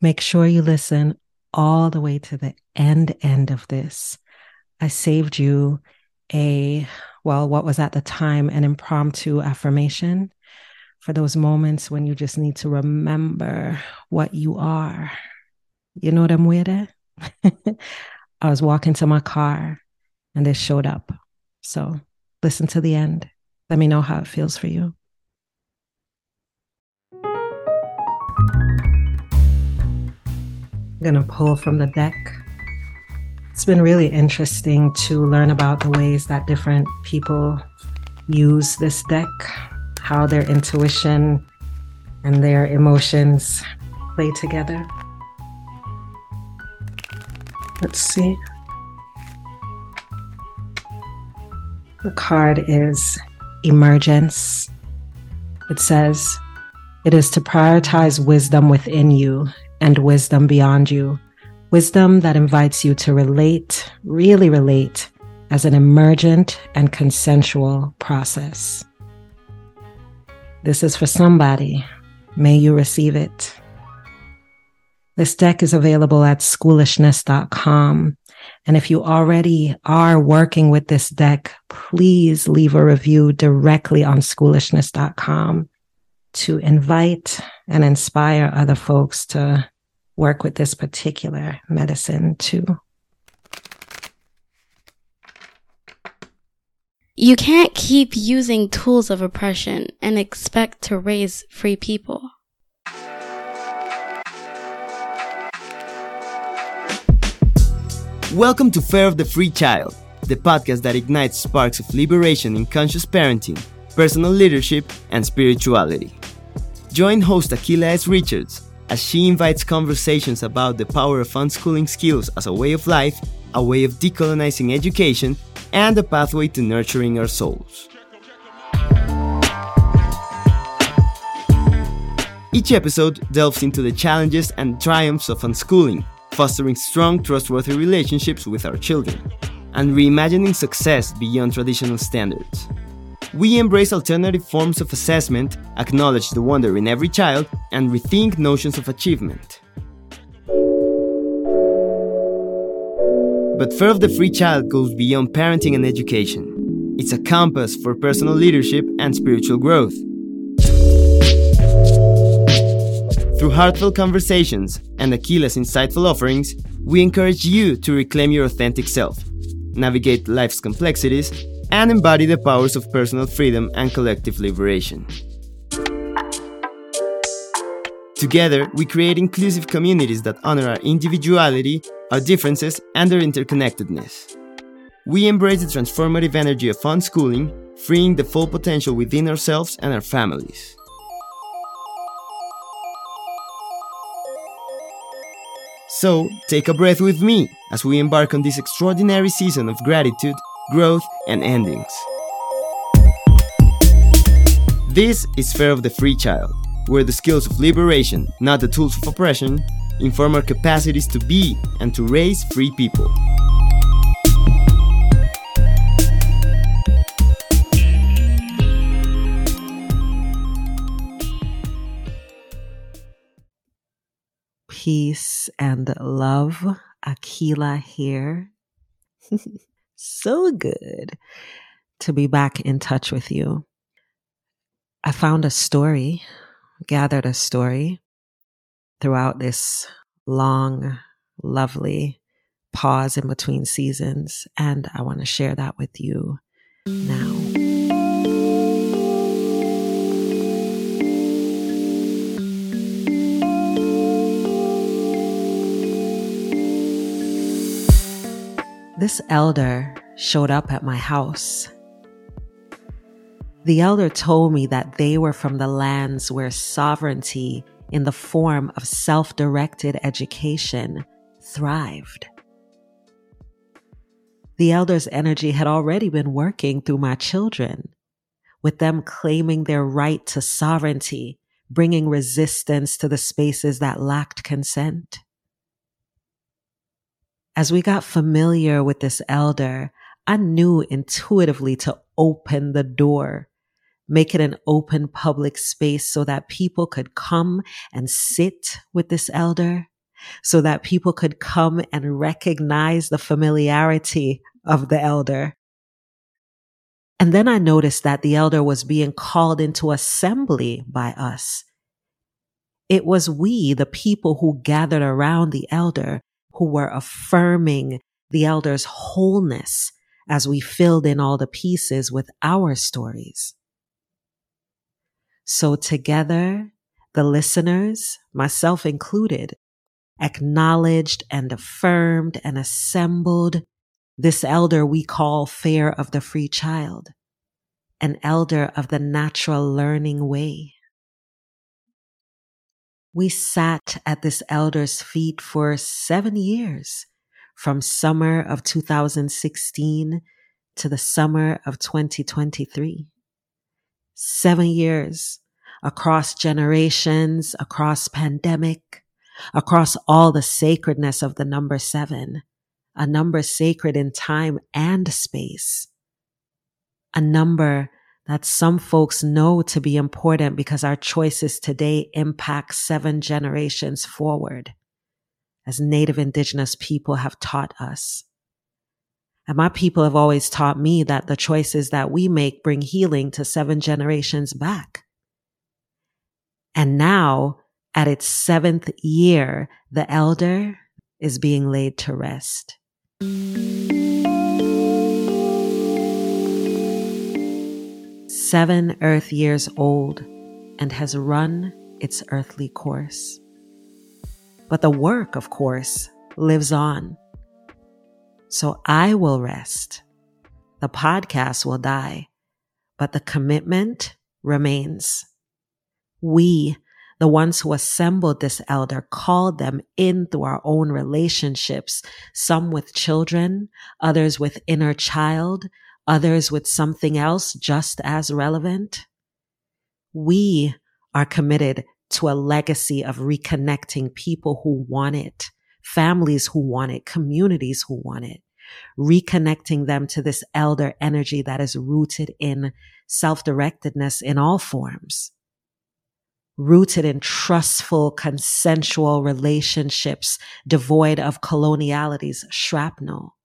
Make sure you listen all the way to the end end of this. I saved you a well, what was at the time an impromptu affirmation for those moments when you just need to remember what you are. You know what I'm with it? I was walking to my car and this showed up. So listen to the end. Let me know how it feels for you. I'm going to pull from the deck. It's been really interesting to learn about the ways that different people use this deck, how their intuition and their emotions play together. Let's see. The card is Emergence. It says, It is to prioritize wisdom within you and wisdom beyond you. Wisdom that invites you to relate, really relate, as an emergent and consensual process. This is for somebody. May you receive it. This deck is available at schoolishness.com. And if you already are working with this deck, please leave a review directly on schoolishness.com to invite and inspire other folks to work with this particular medicine too. You can't keep using tools of oppression and expect to raise free people. Welcome to Fare of the Free Child, the podcast that ignites sparks of liberation in conscious parenting, personal leadership, and spirituality. Join host Akilah S. Richards as she invites conversations about the power of unschooling skills as a way of life, a way of decolonizing education, and a pathway to nurturing our souls. Each episode delves into the challenges and triumphs of unschooling fostering strong, trustworthy relationships with our children, and reimagining success beyond traditional standards. We embrace alternative forms of assessment, acknowledge the wonder in every child, and rethink notions of achievement. But Fare of the Free Child goes beyond parenting and education. It's a compass for personal leadership and spiritual growth. Through heartfelt conversations and Akilah's insightful offerings, we encourage you to reclaim your authentic self, navigate life's complexities, and embody the powers of personal freedom and collective liberation. Together, we create inclusive communities that honor our individuality, our differences, and our interconnectedness. We embrace the transformative energy of unschooling, freeing the full potential within ourselves and our families. So, take a breath with me as we embark on this extraordinary season of gratitude, growth, and endings. This is Fare of the Free Child, where the skills of liberation, not the tools of oppression, inform our capacities to be and to raise free people. peace and love. Akilah here. so good to be back in touch with you. I found a story, gathered a story throughout this long, lovely pause in between seasons, and I want to share that with you now. This elder showed up at my house. The elder told me that they were from the lands where sovereignty in the form of self directed education thrived. The elder's energy had already been working through my children, with them claiming their right to sovereignty, bringing resistance to the spaces that lacked consent. As we got familiar with this elder, I knew intuitively to open the door, make it an open public space so that people could come and sit with this elder, so that people could come and recognize the familiarity of the elder. And then I noticed that the elder was being called into assembly by us. It was we, the people who gathered around the elder, who were affirming the elder's wholeness as we filled in all the pieces with our stories. So together, the listeners, myself included, acknowledged and affirmed and assembled this elder we call Fare of the Free Child, an elder of the natural learning way. We sat at this elder's feet for seven years, from summer of 2016 to the summer of 2023 seven years across generations, across pandemic, across all the sacredness of the number seven, a number sacred in time and space, a number that some folks know to be important because our choices today impact seven generations forward, as Native Indigenous people have taught us. And my people have always taught me that the choices that we make bring healing to seven generations back. And now, at its seventh year, the elder is being laid to rest. Seven earth years old and has run its earthly course. But the work, of course, lives on. So I will rest. The podcast will die, but the commitment remains. We, the ones who assembled this elder, called them in through our own relationships, some with children, others with inner child, others with something else just as relevant. We are committed to a legacy of reconnecting people who want it, families who want it, communities who want it reconnecting them to this elder energy that is rooted in self-directedness in all forms. Rooted in trustful, consensual relationships devoid of coloniality's shrapnel.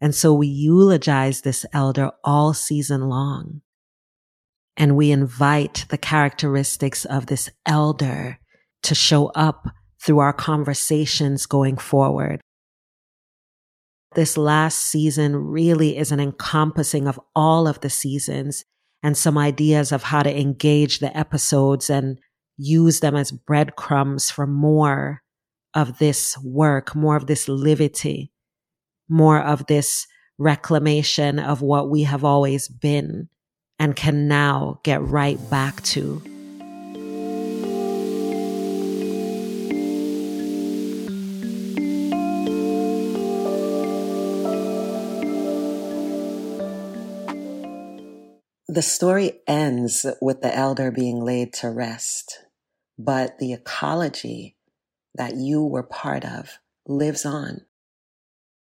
And so we eulogize this elder all season long. And we invite the characteristics of this elder to show up through our conversations going forward. This last season really is an encompassing of all of the seasons and some ideas of how to engage the episodes and use them as breadcrumbs for more of this work, more of this livity, more of this reclamation of what we have always been and can now get right back to. The story ends with the elder being laid to rest, but the ecology that you were part of lives on.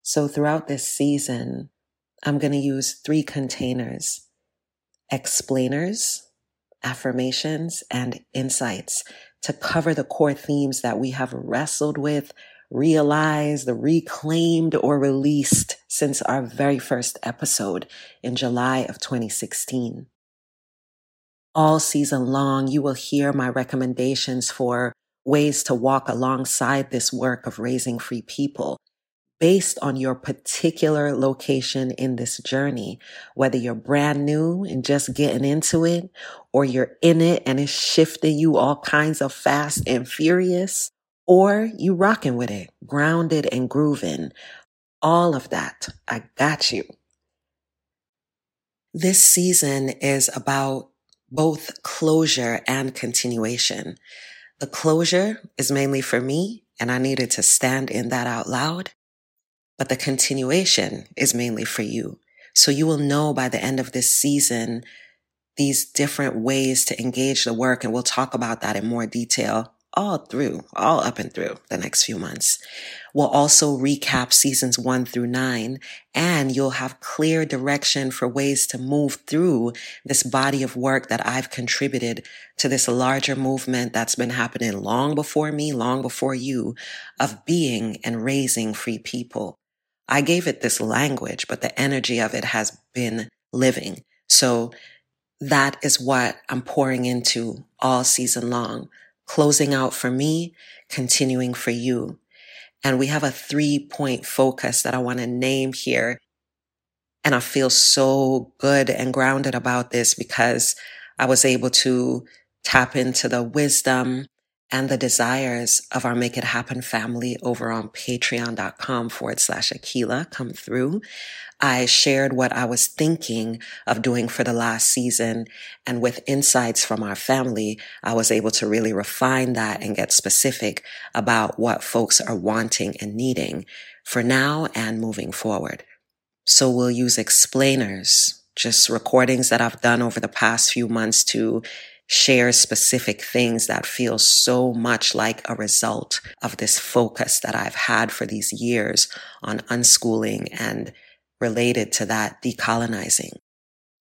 So throughout this season, I'm going to use three containers explainers, affirmations, and insights to cover the core themes that we have wrestled with realized, reclaimed, or released since our very first episode in July of 2016. All season long, you will hear my recommendations for ways to walk alongside this work of raising free people based on your particular location in this journey, whether you're brand new and just getting into it, or you're in it and it's shifting you all kinds of fast and furious, or you rocking with it, grounded and grooving. All of that. I got you. This season is about both closure and continuation. The closure is mainly for me, and I needed to stand in that out loud. But the continuation is mainly for you. So you will know by the end of this season these different ways to engage the work, and we'll talk about that in more detail all through, all up and through the next few months. We'll also recap seasons one through nine, and you'll have clear direction for ways to move through this body of work that I've contributed to this larger movement that's been happening long before me, long before you, of being and raising free people. I gave it this language, but the energy of it has been living. So that is what I'm pouring into all season long, closing out for me, continuing for you. And we have a three point focus that I want to name here. And I feel so good and grounded about this because I was able to tap into the wisdom and the desires of our Make It Happen family over on patreon.com forward slash Akilah come through. I shared what I was thinking of doing for the last season. And with insights from our family, I was able to really refine that and get specific about what folks are wanting and needing for now and moving forward. So we'll use explainers, just recordings that I've done over the past few months to share specific things that feel so much like a result of this focus that I've had for these years on unschooling and related to that decolonizing.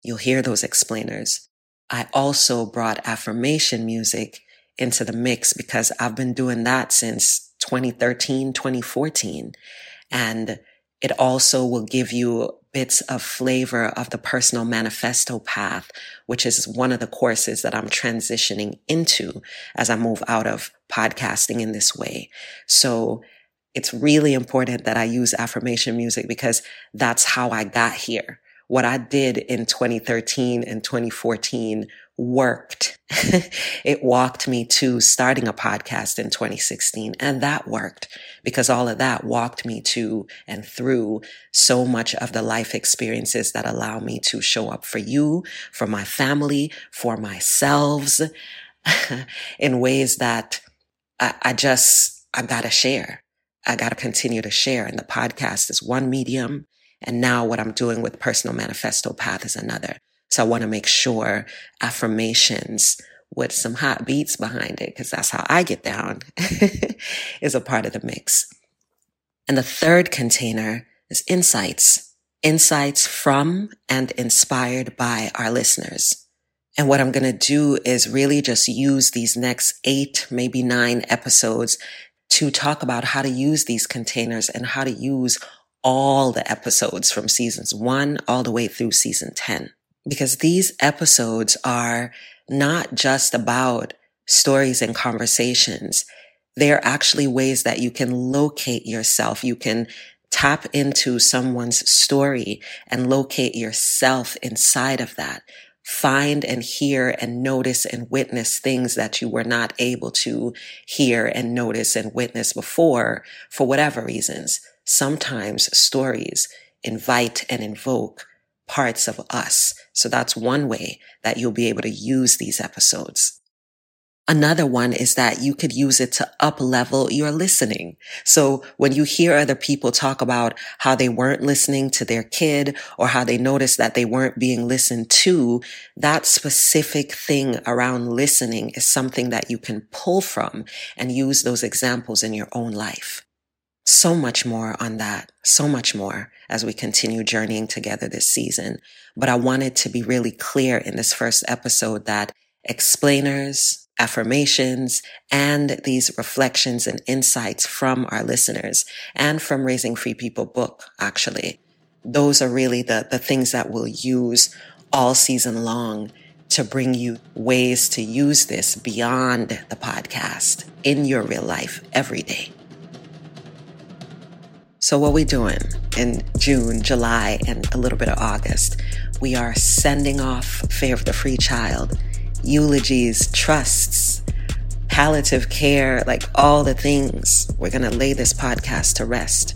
You'll hear those explainers. I also brought affirmation music into the mix because I've been doing that since 2013, 2014. And it also will give you bits of flavor of the personal manifesto path, which is one of the courses that I'm transitioning into as I move out of podcasting in this way. So it's really important that I use affirmation music because that's how I got here. What I did in 2013 and 2014 worked. it walked me to starting a podcast in 2016 and that worked because all of that walked me to and through so much of the life experiences that allow me to show up for you, for my family, for myself in ways that I, I just, I gotta share. I got to continue to share. And the podcast is one medium. And now what I'm doing with personal manifesto path is another. So I want to make sure affirmations with some hot beats behind it, because that's how I get down, is a part of the mix. And the third container is insights, insights from and inspired by our listeners. And what I'm going to do is really just use these next eight, maybe nine episodes to talk about how to use these containers and how to use all the episodes from seasons one all the way through season 10. Because these episodes are not just about stories and conversations. They're actually ways that you can locate yourself. You can tap into someone's story and locate yourself inside of that find and hear and notice and witness things that you were not able to hear and notice and witness before for whatever reasons. Sometimes stories invite and invoke parts of us. So that's one way that you'll be able to use these episodes. Another one is that you could use it to up level your listening. So when you hear other people talk about how they weren't listening to their kid or how they noticed that they weren't being listened to, that specific thing around listening is something that you can pull from and use those examples in your own life. So much more on that, so much more as we continue journeying together this season. But I wanted to be really clear in this first episode that explainers, affirmations and these reflections and insights from our listeners and from Raising Free People book, actually. Those are really the, the things that we'll use all season long to bring you ways to use this beyond the podcast in your real life every day. So, what we doing in June, July, and a little bit of August? We are sending off Fare of the Free Child eulogies, trusts, palliative care, like all the things. We're going to lay this podcast to rest.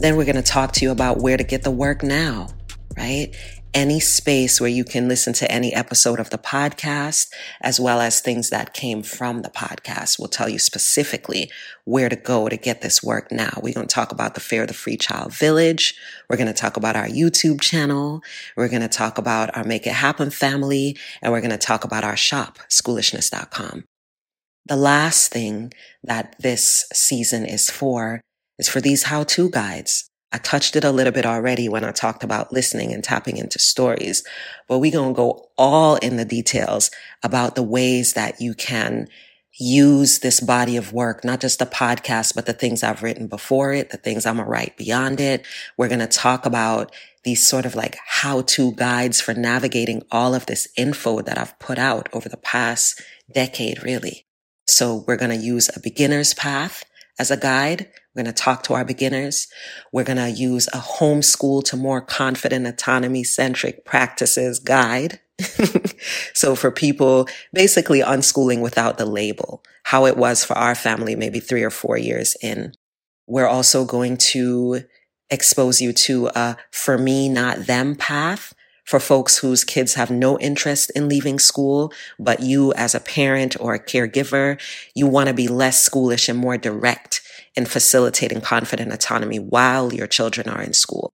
Then we're going to talk to you about where to get the work now, right? Any space where you can listen to any episode of the podcast, as well as things that came from the podcast. We'll tell you specifically where to go to get this work now. We're going to talk about the Fare the Free Child Village. We're going to talk about our YouTube channel. We're going to talk about our Make It Happen family. And we're going to talk about our shop, schoolishness.com. The last thing that this season is for is for these how to guides. I touched it a little bit already when I talked about listening and tapping into stories, but we're going to go all in the details about the ways that you can use this body of work, not just the podcast, but the things I've written before it, the things I'm going to write beyond it. We're going to talk about these sort of like how to guides for navigating all of this info that I've put out over the past decade, really. So we're going to use a beginner's path as a guide. We're going to talk to our beginners. We're going to use a homeschool to more confident autonomy centric practices guide. so for people basically unschooling without the label, how it was for our family maybe three or four years in. We're also going to expose you to a for me, not them path for folks whose kids have no interest in leaving school, but you as a parent or a caregiver, you want to be less schoolish and more direct in facilitating confident autonomy while your children are in school.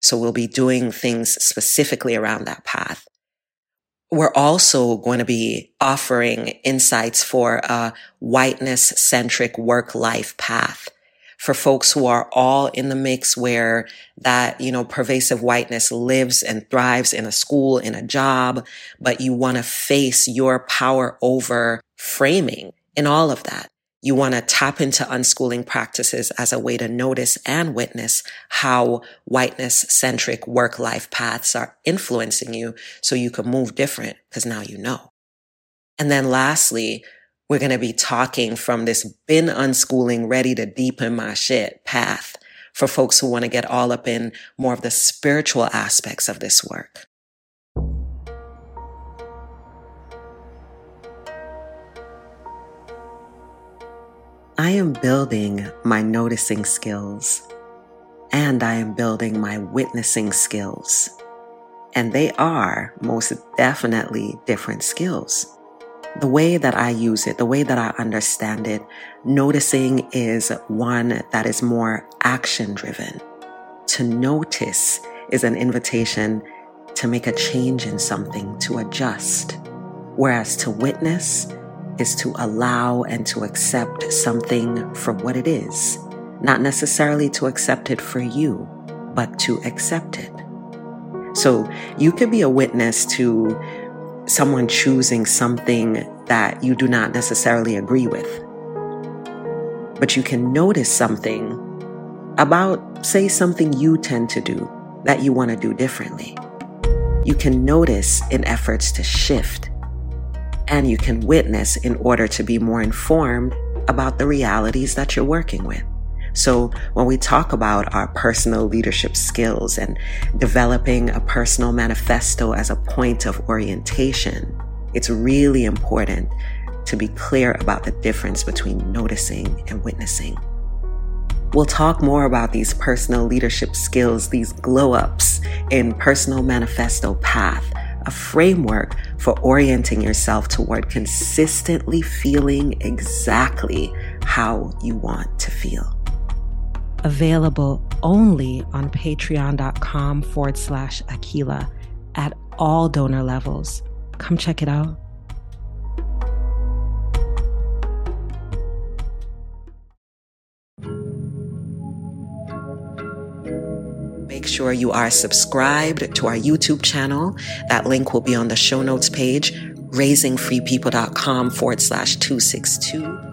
So we'll be doing things specifically around that path. We're also going to be offering insights for a whiteness centric work life path for folks who are all in the mix where that, you know, pervasive whiteness lives and thrives in a school, in a job, but you want to face your power over framing in all of that. You want to tap into unschooling practices as a way to notice and witness how whiteness centric work life paths are influencing you so you can move different because now you know. And then lastly, we're going to be talking from this been unschooling, ready to deepen my shit path for folks who want to get all up in more of the spiritual aspects of this work. I am building my noticing skills and I am building my witnessing skills. And they are most definitely different skills the way that I use it, the way that I understand it, noticing is one that is more action driven. To notice is an invitation to make a change in something, to adjust. Whereas to witness is to allow and to accept something for what it is, not necessarily to accept it for you, but to accept it. So you could be a witness to someone choosing something that you do not necessarily agree with. But you can notice something about, say, something you tend to do that you want to do differently. You can notice in efforts to shift, and you can witness in order to be more informed about the realities that you're working with. So when we talk about our personal leadership skills and developing a personal manifesto as a point of orientation, it's really important to be clear about the difference between noticing and witnessing. We'll talk more about these personal leadership skills, these glow ups in Personal Manifesto Path, a framework for orienting yourself toward consistently feeling exactly how you want to feel available only on patreon.com forward slash Akilah at all donor levels. Come check it out. Make sure you are subscribed to our YouTube channel. That link will be on the show notes page, raisingfreepeople.com forward slash 262.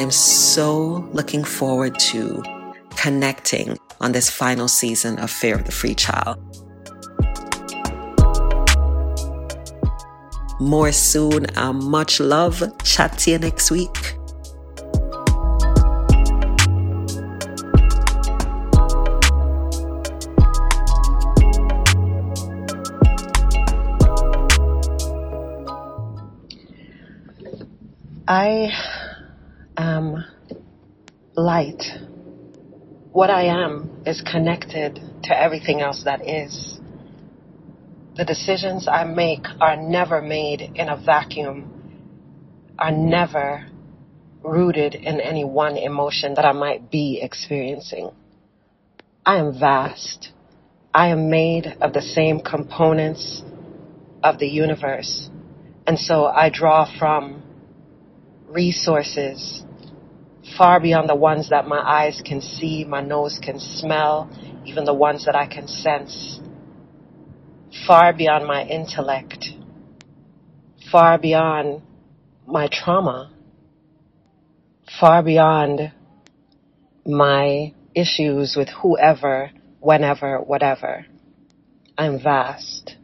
I'm so looking forward to connecting on this final season of Fare of the Free Child. More soon. Um, much love. Chat to you next week. I am light. What I am is connected to everything else that is. The decisions I make are never made in a vacuum, are never rooted in any one emotion that I might be experiencing. I am vast. I am made of the same components of the universe And so I draw from resources far beyond the ones that my eyes can see, my nose can smell, even the ones that I can sense. Far beyond my intellect, far beyond my trauma, far beyond my issues with whoever, whenever, whatever. I'm vast.